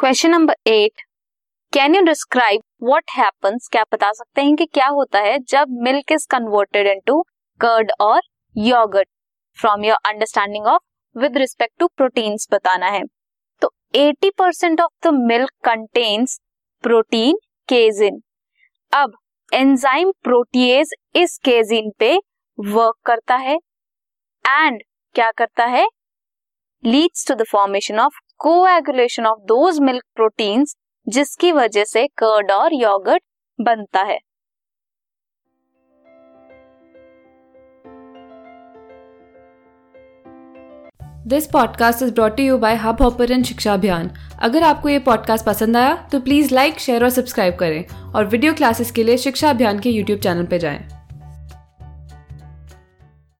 Question number eight can you describe what happens क्या बता सकते हैं कि क्या होता है जब milk is converted into curd और yoghurt from your understanding of with respect to proteins बताना है. तो 80 percent of the milk contains protein casein अब एंजाइम प्रोटीएज इस केजिन पे वर्क करता है. एंड क्या करता है? Leads to the formation of coagulation of those milk proteins जिसकी वजह से कर्ड और योगर्ट बनता है this podcast is brought you by Hubhopper शिक्षा अभियान अगर आपको ये पॉडकास्ट पसंद आया तो प्लीज़ लाइक शेयर और सब्सक्राइब करें और वीडियो क्लासेस के लिए शिक्षा अभियान के यूट्यूब चैनल पर जाएँ।